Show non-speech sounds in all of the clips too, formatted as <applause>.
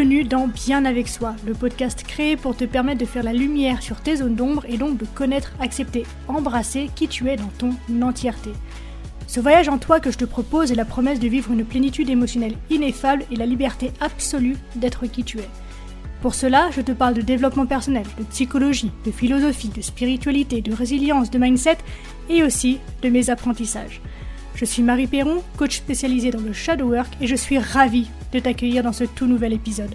Bienvenue dans Bien avec soi, le podcast créé pour te permettre de faire la lumière sur tes zones d'ombre et donc de connaître, accepter, embrasser qui tu es dans ton entièreté. Ce voyage en toi que je te propose est la promesse de vivre une plénitude émotionnelle ineffable et la liberté absolue d'être qui tu es. Pour cela, je te parle de développement personnel, de psychologie, de philosophie, de spiritualité, de résilience, de mindset et aussi de mes apprentissages. Je suis Marie Perron, coach spécialisée dans le shadow work et je suis ravie de t'accueillir dans ce tout nouvel épisode.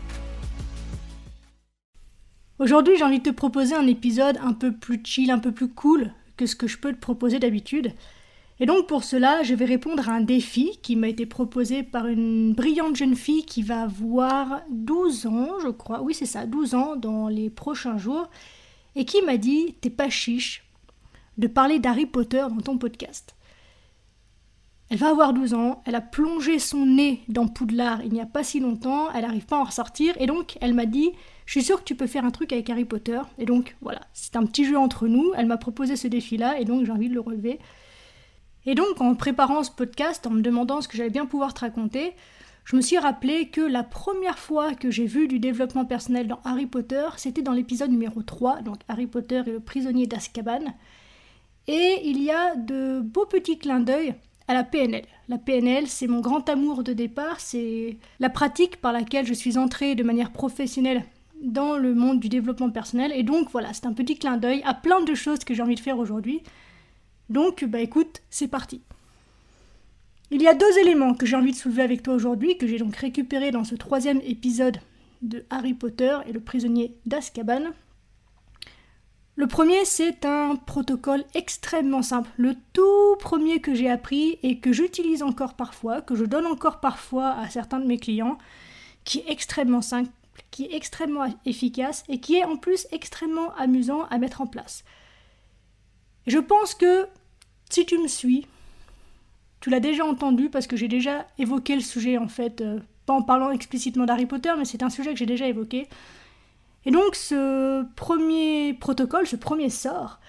Aujourd'hui, j'ai envie de te proposer un épisode un peu plus chill, un peu plus cool que ce que je peux te proposer d'habitude. Et donc pour cela, je vais répondre à un défi qui m'a été proposé par une brillante jeune fille qui va avoir 12 ans, je crois. Oui, c'est ça, 12 ans dans les prochains jours. Et qui m'a dit T'es pas chiche de parler d'Harry Potter dans ton podcast. Elle va avoir 12 ans, elle a plongé son nez dans Poudlard il n'y a pas si longtemps, elle n'arrive pas à en ressortir, et donc elle m'a dit Je suis sûre que tu peux faire un truc avec Harry Potter. Et donc voilà, c'est un petit jeu entre nous, elle m'a proposé ce défi-là, et donc j'ai envie de le relever. Et donc, en préparant ce podcast, en me demandant ce que j'allais bien pouvoir te raconter, je me suis rappelé que la première fois que j'ai vu du développement personnel dans Harry Potter, c'était dans l'épisode numéro 3, donc Harry Potter et le prisonnier d'Azkaban. Et il y a de beaux petits clins d'œil à la PNL. La PNL, c'est mon grand amour de départ, c'est la pratique par laquelle je suis entrée de manière professionnelle dans le monde du développement personnel. Et donc voilà, c'est un petit clin d'œil à plein de choses que j'ai envie de faire aujourd'hui. Donc, bah écoute, c'est parti. Il y a deux éléments que j'ai envie de soulever avec toi aujourd'hui, que j'ai donc récupérés dans ce troisième épisode de Harry Potter et le prisonnier d'Azkaban. Le premier, c'est un protocole extrêmement simple, le tout premier que j'ai appris et que j'utilise encore parfois, que je donne encore parfois à certains de mes clients, qui est extrêmement simple, qui est extrêmement efficace et qui est en plus extrêmement amusant à mettre en place. Je pense que si tu me suis, tu l'as déjà entendu parce que j'ai déjà évoqué le sujet en fait, euh, pas en parlant explicitement d'Harry Potter, mais c'est un sujet que j'ai déjà évoqué. Et donc ce premier protocole, ce premier sort,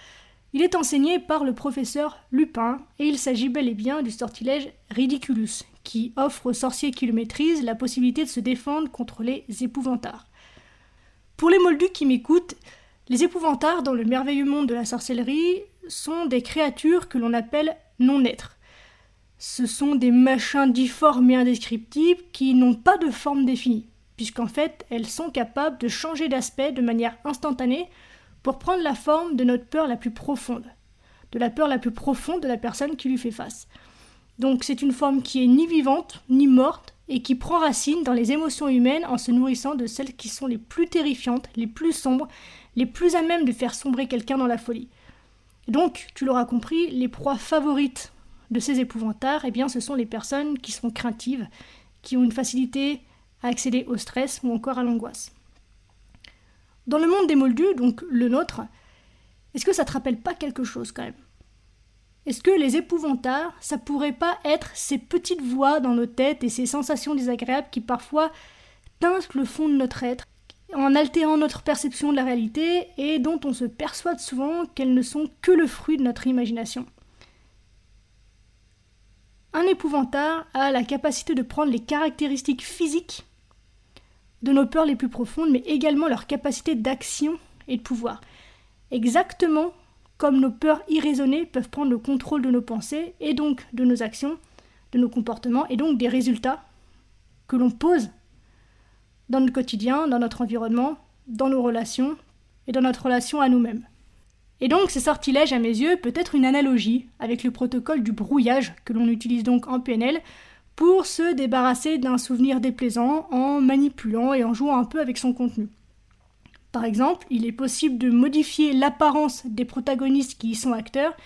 il est enseigné par le professeur Lupin, et il s'agit bel et bien du sortilège Ridiculus, qui offre aux sorciers qui le maîtrisent la possibilité de se défendre contre les épouvantards. Pour les moldus qui m'écoutent, les épouvantards dans le merveilleux monde de la sorcellerie sont des créatures que l'on appelle non-êtres. Ce sont des machins difformes et indescriptibles qui n'ont pas de forme définie, puisqu'en fait elles sont capables de changer d'aspect de manière instantanée pour prendre la forme de notre peur la plus profonde, de la peur la plus profonde de la personne qui lui fait face. Donc c'est une forme qui est ni vivante ni morte et qui prend racine dans les émotions humaines en se nourrissant de celles qui sont les plus terrifiantes, les plus sombres, les plus à même de faire sombrer quelqu'un dans la folie. Donc, tu l'auras compris, les proies favorites de ces épouvantards, eh bien, ce sont les personnes qui sont craintives, qui ont une facilité à accéder au stress ou encore à l'angoisse. Dans le monde des moldus, donc le nôtre, est-ce que ça te rappelle pas quelque chose quand même? Est-ce que les épouvantards, ça pourrait pas être ces petites voix dans nos têtes et ces sensations désagréables qui parfois teintent le fond de notre être en altérant notre perception de la réalité et dont on se persuade souvent qu'elles ne sont que le fruit de notre imagination? Un épouvantard a la capacité de prendre les caractéristiques physiques de nos peurs les plus profondes, mais également leur capacité d'action et de pouvoir. Exactement comme nos peurs irraisonnées peuvent prendre le contrôle de nos pensées et donc de nos actions, de nos comportements et donc des résultats que l'on pose dans notre quotidien, dans notre environnement, dans nos relations et dans notre relation à nous-mêmes. Et donc ce sortilège, à mes yeux, peut être une analogie avec le protocole du brouillage que l'on utilise donc en PNL pour se débarrasser d'un souvenir déplaisant en manipulant et en jouant un peu avec son contenu. Par exemple, il est possible de modifier l'apparence des protagonistes qui y sont acteurs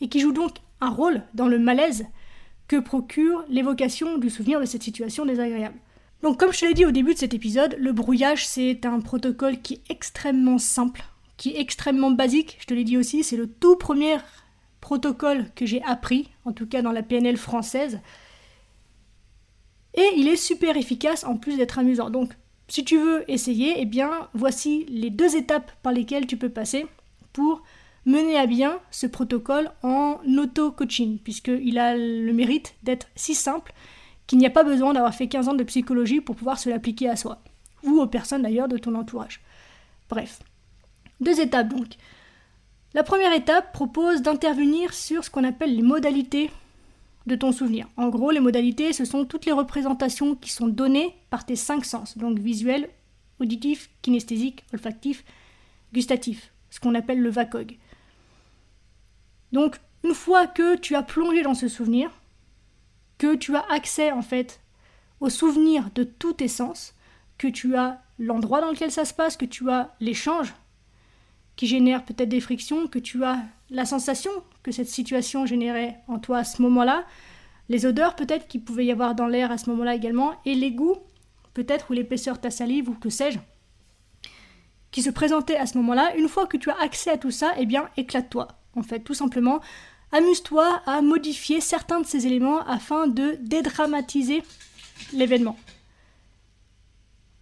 et qui jouent donc un rôle dans le malaise que procure l'évocation du souvenir de cette situation désagréable. Donc comme je te l'ai dit au début de cet épisode, le brouillage c'est un protocole qui est extrêmement simple, qui est extrêmement basique, je te l'ai dit aussi, c'est le tout premier protocole que j'ai appris, en tout cas dans la PNL française. Et il est super efficace en plus d'être amusant. Donc si tu veux essayer, eh bien voici les deux étapes par lesquelles tu peux passer pour mener à bien ce protocole en auto-coaching, puisqu'il a le mérite d'être si simple qu'il n'y a pas besoin d'avoir fait 15 ans de psychologie pour pouvoir se l'appliquer à soi. ou aux personnes d'ailleurs de ton entourage. Bref. Deux étapes donc. La première étape propose d'intervenir sur ce qu'on appelle les modalités de ton souvenir. En gros, les modalités, ce sont toutes les représentations qui sont données par tes cinq sens, donc visuel, auditif, kinesthésique, olfactif, gustatif, ce qu'on appelle le VACOG. Donc, une fois que tu as plongé dans ce souvenir, que tu as accès en fait au souvenir de tous tes sens, que tu as l'endroit dans lequel ça se passe, que tu as l'échange qui génère peut-être des frictions, que tu as la sensation que cette situation générait en toi à ce moment-là, les odeurs peut-être qu'il pouvait y avoir dans l'air à ce moment-là également, et les goûts peut-être ou l'épaisseur de ta salive ou que sais-je, qui se présentaient à ce moment-là. Une fois que tu as accès à tout ça, eh bien éclate-toi. En fait, tout simplement, amuse-toi à modifier certains de ces éléments afin de dédramatiser l'événement.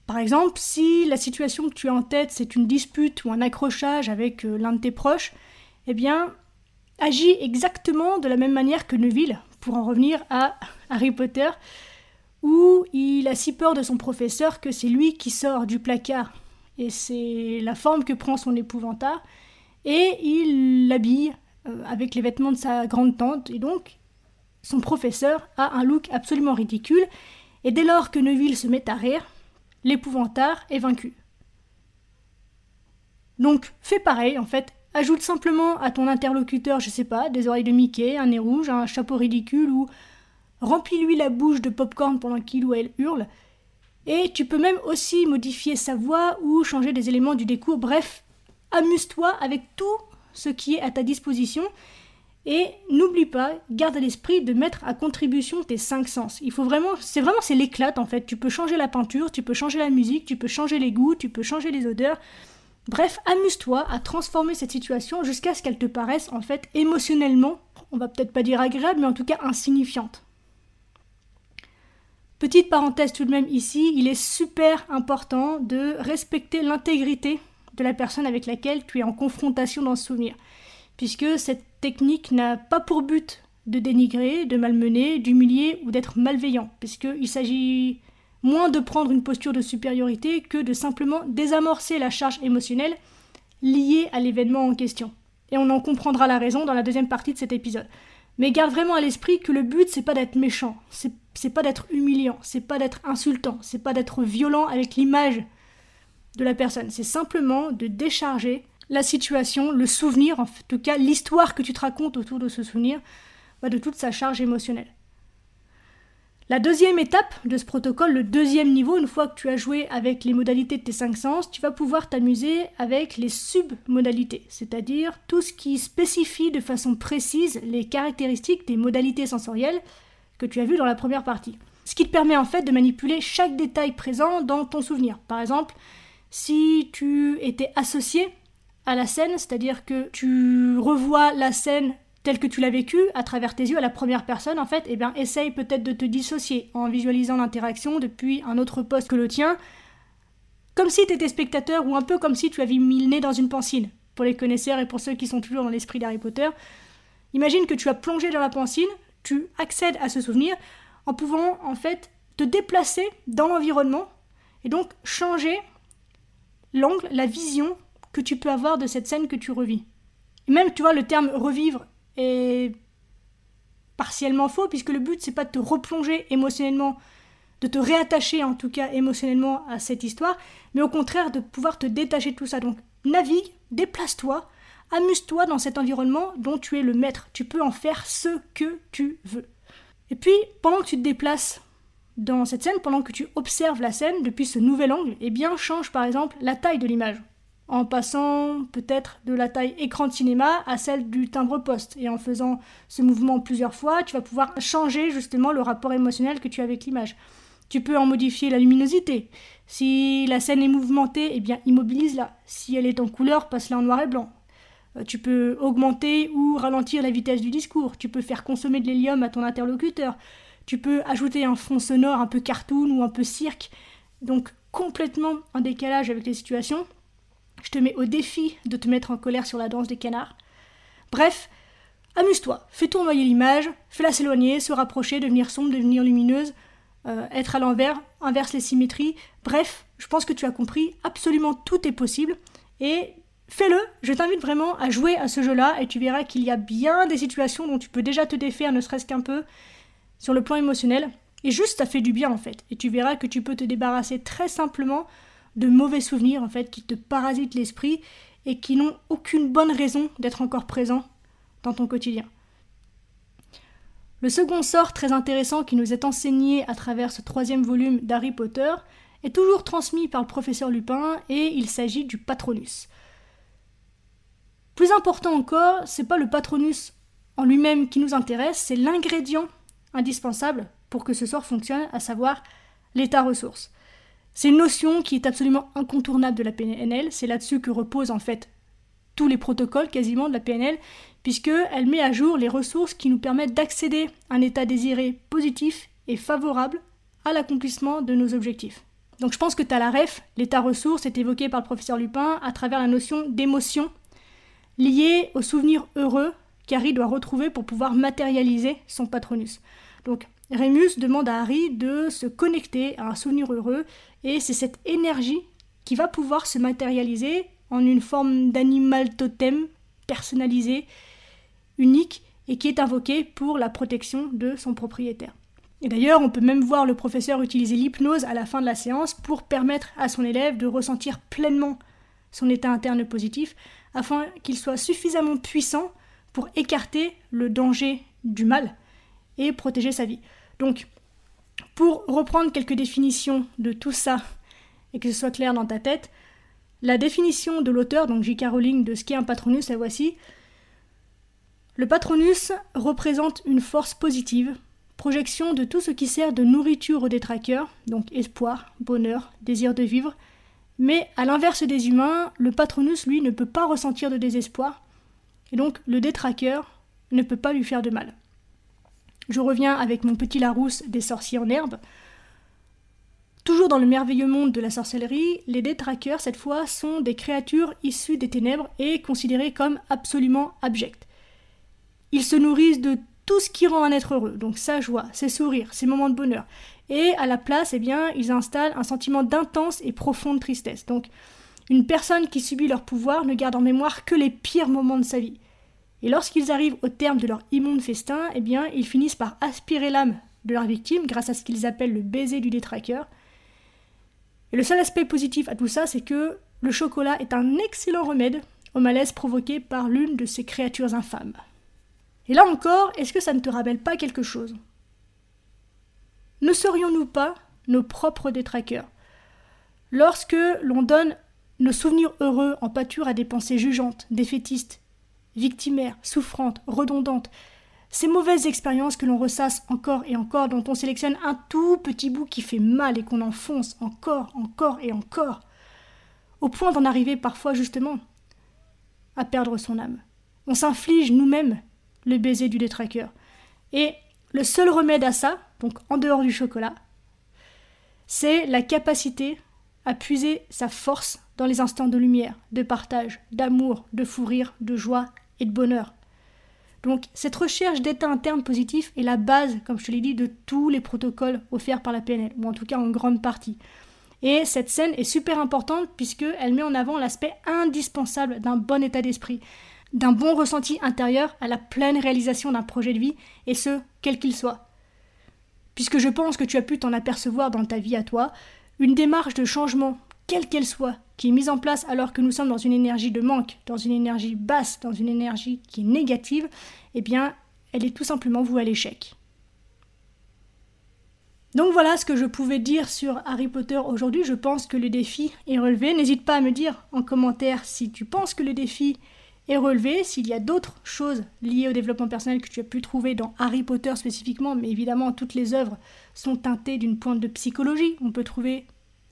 Par exemple, si la situation que tu as en tête, c'est une dispute ou un accrochage avec euh, l'un de tes proches, eh bien, agis exactement de la même manière que Neville, pour en revenir à <laughs> Harry Potter, où il a si peur de son professeur que c'est lui qui sort du placard, et c'est la forme que prend son épouvantard, et il l'habille euh, avec les vêtements de sa grande tante, et donc son professeur a un look absolument ridicule, et dès lors que Neville se met à rire, l'épouvantard est vaincu. Donc fais pareil en fait, ajoute simplement à ton interlocuteur, je sais pas, des oreilles de Mickey, un nez rouge, un chapeau ridicule ou remplis-lui la bouche de popcorn pendant qu'il ou elle hurle. Et tu peux même aussi modifier sa voix ou changer des éléments du décours. Bref, amuse-toi avec tout ce qui est à ta disposition et n'oublie pas, garde à l'esprit de mettre à contribution tes cinq sens. Il faut vraiment, c'est vraiment c'est l'éclate en fait. Tu peux changer la peinture, tu peux changer la musique, tu peux changer les goûts, tu peux changer les odeurs. Bref, amuse-toi à transformer cette situation jusqu'à ce qu'elle te paraisse en fait émotionnellement, on va peut-être pas dire agréable, mais en tout cas insignifiante. Petite parenthèse tout de même ici, il est super important de respecter l'intégrité de la personne avec laquelle tu es en confrontation dans ce souvenir puisque cette technique n'a pas pour but de dénigrer, de malmener, d'humilier ou d'être malveillant, puisqu'il s'agit moins de prendre une posture de supériorité que de simplement désamorcer la charge émotionnelle liée à l'événement en question. Et on en comprendra la raison dans la deuxième partie de cet épisode. Mais garde vraiment à l'esprit que le but c'est pas d'être méchant, c'est pas d'être humiliant, c'est pas d'être insultant, c'est pas d'être violent avec l'image de la personne, c'est simplement de décharger la situation, le souvenir, en tout cas l'histoire que tu te racontes autour de ce souvenir, de toute sa charge émotionnelle. La deuxième étape de ce protocole, le deuxième niveau, une fois que tu as joué avec les modalités de tes cinq sens, tu vas pouvoir t'amuser avec les submodalités, c'est-à-dire tout ce qui spécifie de façon précise les caractéristiques des modalités sensorielles que tu as vues dans la première partie. Ce qui te permet en fait de manipuler chaque détail présent dans ton souvenir. Par exemple, si tu étais associé à la scène, c'est-à-dire que tu revois la scène telle que tu l'as vécue à travers tes yeux à la première personne, en fait, eh bien, essaye peut-être de te dissocier en visualisant l'interaction depuis un autre poste que le tien, comme si tu étais spectateur ou un peu comme si tu avais mis le nez dans une pancine. Pour les connaisseurs et pour ceux qui sont toujours dans l'esprit d'Harry Potter, imagine que tu as plongé dans la pancine, tu accèdes à ce souvenir en pouvant en fait te déplacer dans l'environnement et donc changer l'angle, la vision que tu peux avoir de cette scène que tu revis. même, tu vois, le terme revivre est partiellement faux, puisque le but, c'est pas de te replonger émotionnellement, de te réattacher en tout cas émotionnellement à cette histoire, mais au contraire de pouvoir te détacher de tout ça. Donc, navigue, déplace-toi, amuse-toi dans cet environnement dont tu es le maître. Tu peux en faire ce que tu veux. Et puis, pendant que tu te déplaces dans cette scène, pendant que tu observes la scène depuis ce nouvel angle, eh bien, change par exemple la taille de l'image en passant peut-être de la taille écran de cinéma à celle du timbre-poste. Et en faisant ce mouvement plusieurs fois, tu vas pouvoir changer justement le rapport émotionnel que tu as avec l'image. Tu peux en modifier la luminosité. Si la scène est mouvementée, eh bien immobilise-la. Si elle est en couleur, passe-la en noir et blanc. Euh, tu peux augmenter ou ralentir la vitesse du discours. Tu peux faire consommer de l'hélium à ton interlocuteur. Tu peux ajouter un fond sonore un peu cartoon ou un peu cirque. Donc complètement en décalage avec les situations je te mets au défi de te mettre en colère sur la danse des canards. Bref, amuse-toi, fais tournoyer l'image, fais-la s'éloigner, se rapprocher, devenir sombre, devenir lumineuse. euh, être à l'envers, inverse les symétries. Bref, je pense que tu as compris, absolument tout est possible. Et fais-le, je t'invite vraiment à jouer à ce jeu-là et tu verras qu'il y a bien des situations dont tu peux déjà te défaire, ne serait-ce qu'un peu, sur le plan émotionnel. Et juste, ça fait du bien en fait. Et tu verras que tu peux te débarrasser très simplement de mauvais souvenirs en fait qui te parasitent l'esprit et qui n'ont aucune bonne raison d'être encore présents dans ton quotidien. Le second sort très intéressant qui nous est enseigné à travers ce troisième volume d'Harry Potter est toujours transmis par le professeur Lupin et il s'agit du Patronus. Plus important encore, c'est pas le Patronus en lui-même qui nous intéresse, c'est l'ingrédient indispensable pour que ce sort fonctionne, à savoir l'état ressource. C'est une notion qui est absolument incontournable de la PNL, c'est là-dessus que reposent en fait tous les protocoles quasiment de la PNL, puisqu'elle met à jour les ressources qui nous permettent d'accéder à un état désiré positif et favorable à l'accomplissement de nos objectifs. Donc je pense que tu as la ref, l'état ressource est évoqué par le professeur Lupin à travers la notion d'émotion liée au souvenir heureux qu'Harry doit retrouver pour pouvoir matérialiser son patronus. Rémus demande à Harry de se connecter à un souvenir heureux et c'est cette énergie qui va pouvoir se matérialiser en une forme d'animal totem personnalisé, unique et qui est invoqué pour la protection de son propriétaire. Et d'ailleurs, on peut même voir le professeur utiliser l'hypnose à la fin de la séance pour permettre à son élève de ressentir pleinement son état interne positif afin qu'il soit suffisamment puissant pour écarter le danger du mal et protéger sa vie. Donc, pour reprendre quelques définitions de tout ça et que ce soit clair dans ta tête, la définition de l'auteur, donc J.K. Rowling, de ce qu'est un patronus, la voici. Le patronus représente une force positive, projection de tout ce qui sert de nourriture aux détraqueurs, donc espoir, bonheur, désir de vivre. Mais à l'inverse des humains, le patronus, lui, ne peut pas ressentir de désespoir, et donc le détraqueur ne peut pas lui faire de mal. Je reviens avec mon petit Larousse des sorciers en herbe. Toujours dans le merveilleux monde de la sorcellerie, les détraqueurs, cette fois, sont des créatures issues des ténèbres et considérées comme absolument abjectes. Ils se nourrissent de tout ce qui rend un être heureux, donc sa joie, ses sourires, ses moments de bonheur. Et à la place, eh bien, ils installent un sentiment d'intense et profonde tristesse. Donc, une personne qui subit leur pouvoir ne garde en mémoire que les pires moments de sa vie. Et lorsqu'ils arrivent au terme de leur immonde festin, eh bien, ils finissent par aspirer l'âme de leur victime grâce à ce qu'ils appellent le baiser du détraqueur. Et le seul aspect positif à tout ça, c'est que le chocolat est un excellent remède au malaise provoqué par l'une de ces créatures infâmes. Et là encore, est-ce que ça ne te rappelle pas quelque chose? Ne serions-nous pas nos propres détraqueurs? Lorsque l'on donne nos souvenirs heureux en pâture à des pensées jugeantes, défaitistes, victimaires, souffrantes, redondantes, ces mauvaises expériences que l'on ressasse encore et encore, dont on sélectionne un tout petit bout qui fait mal et qu'on enfonce encore, encore et encore, au point d'en arriver parfois justement à perdre son âme. On s'inflige nous-mêmes le baiser du détraqueur. Et le seul remède à ça, donc en dehors du chocolat, c'est la capacité à puiser sa force dans les instants de lumière, de partage, d'amour, de fou rire, de joie de bonheur. Donc cette recherche d'état interne positif est la base, comme je te l'ai dit, de tous les protocoles offerts par la PNL, ou en tout cas en grande partie. Et cette scène est super importante puisqu'elle met en avant l'aspect indispensable d'un bon état d'esprit, d'un bon ressenti intérieur à la pleine réalisation d'un projet de vie, et ce, quel qu'il soit. Puisque je pense que tu as pu t'en apercevoir dans ta vie à toi, une démarche de changement, quelle qu'elle soit, qui est mise en place alors que nous sommes dans une énergie de manque, dans une énergie basse, dans une énergie qui est négative, eh bien, elle est tout simplement vouée à l'échec. Donc voilà ce que je pouvais dire sur Harry Potter aujourd'hui. Je pense que le défi est relevé. N'hésite pas à me dire en commentaire si tu penses que le défi est relevé, s'il y a d'autres choses liées au développement personnel que tu as pu trouver dans Harry Potter spécifiquement, mais évidemment toutes les œuvres sont teintées d'une pointe de psychologie. On peut trouver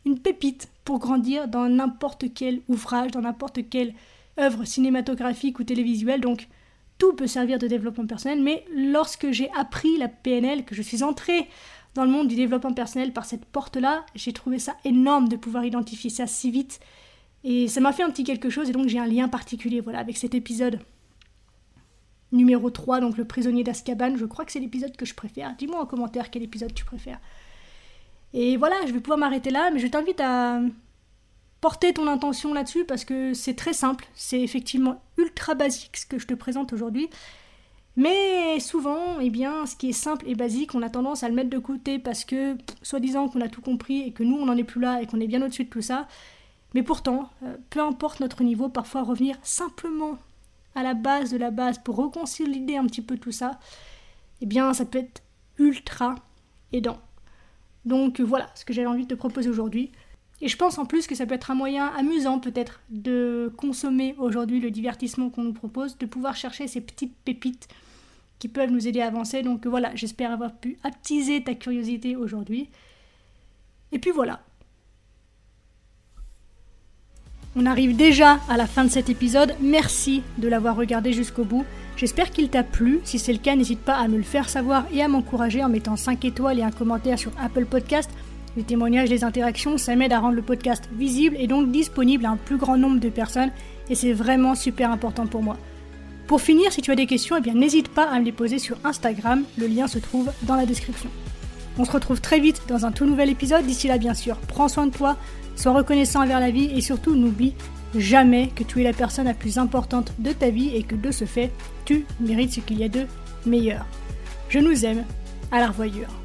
une pépite pour grandir dans n'importe quel ouvrage, dans n'importe quelle œuvre cinématographique ou télévisuelle. Donc tout peut servir de développement personnel, mais lorsque j'ai appris la PNL, que je suis entrée dans le monde du développement personnel par cette porte-là, j'ai trouvé ça énorme de pouvoir identifier ça si vite. Et ça m'a fait un petit quelque chose, et donc j'ai un lien particulier voilà, avec cet épisode numéro 3, donc le prisonnier d'Azkaban. Je crois que c'est l'épisode que je préfère. Dis-moi en commentaire quel épisode tu préfères. Et voilà, je vais pouvoir m'arrêter là, mais je t'invite à porter ton intention là-dessus parce que c'est très simple, c'est effectivement ultra basique ce que je te présente aujourd'hui. Mais souvent, eh bien, ce qui est simple et basique, on a tendance à le mettre de côté parce que, soi-disant qu'on a tout compris et que nous, on n'en est plus là et qu'on est bien au-dessus de tout ça. Mais pourtant, euh, peu importe notre niveau, parfois revenir simplement à la base de la base pour réconcilier un petit peu tout ça, eh bien, ça peut être ultra aidant. Donc voilà ce que j'avais envie de te proposer aujourd'hui. Et je pense en plus que ça peut être un moyen amusant peut-être de consommer aujourd'hui le divertissement qu'on nous propose, de pouvoir chercher ces petites pépites qui peuvent nous aider à avancer. Donc voilà, j'espère avoir pu attiser ta curiosité aujourd'hui. Et puis voilà. On arrive déjà à la fin de cet épisode. Merci de l'avoir regardé jusqu'au bout. J'espère qu'il t'a plu. Si c'est le cas, n'hésite pas à me le faire savoir et à m'encourager en mettant 5 étoiles et un commentaire sur Apple Podcast. Les témoignages, les interactions, ça m'aide à rendre le podcast visible et donc disponible à un plus grand nombre de personnes et c'est vraiment super important pour moi. Pour finir, si tu as des questions, eh n'hésite pas à me les poser sur Instagram, le lien se trouve dans la description. On se retrouve très vite dans un tout nouvel épisode. D'ici là, bien sûr, prends soin de toi, sois reconnaissant envers la vie et surtout n'oublie jamais que tu es la personne la plus importante de ta vie et que de ce fait, tu mérites ce qu'il y a de meilleur. Je nous aime, à la revoyure.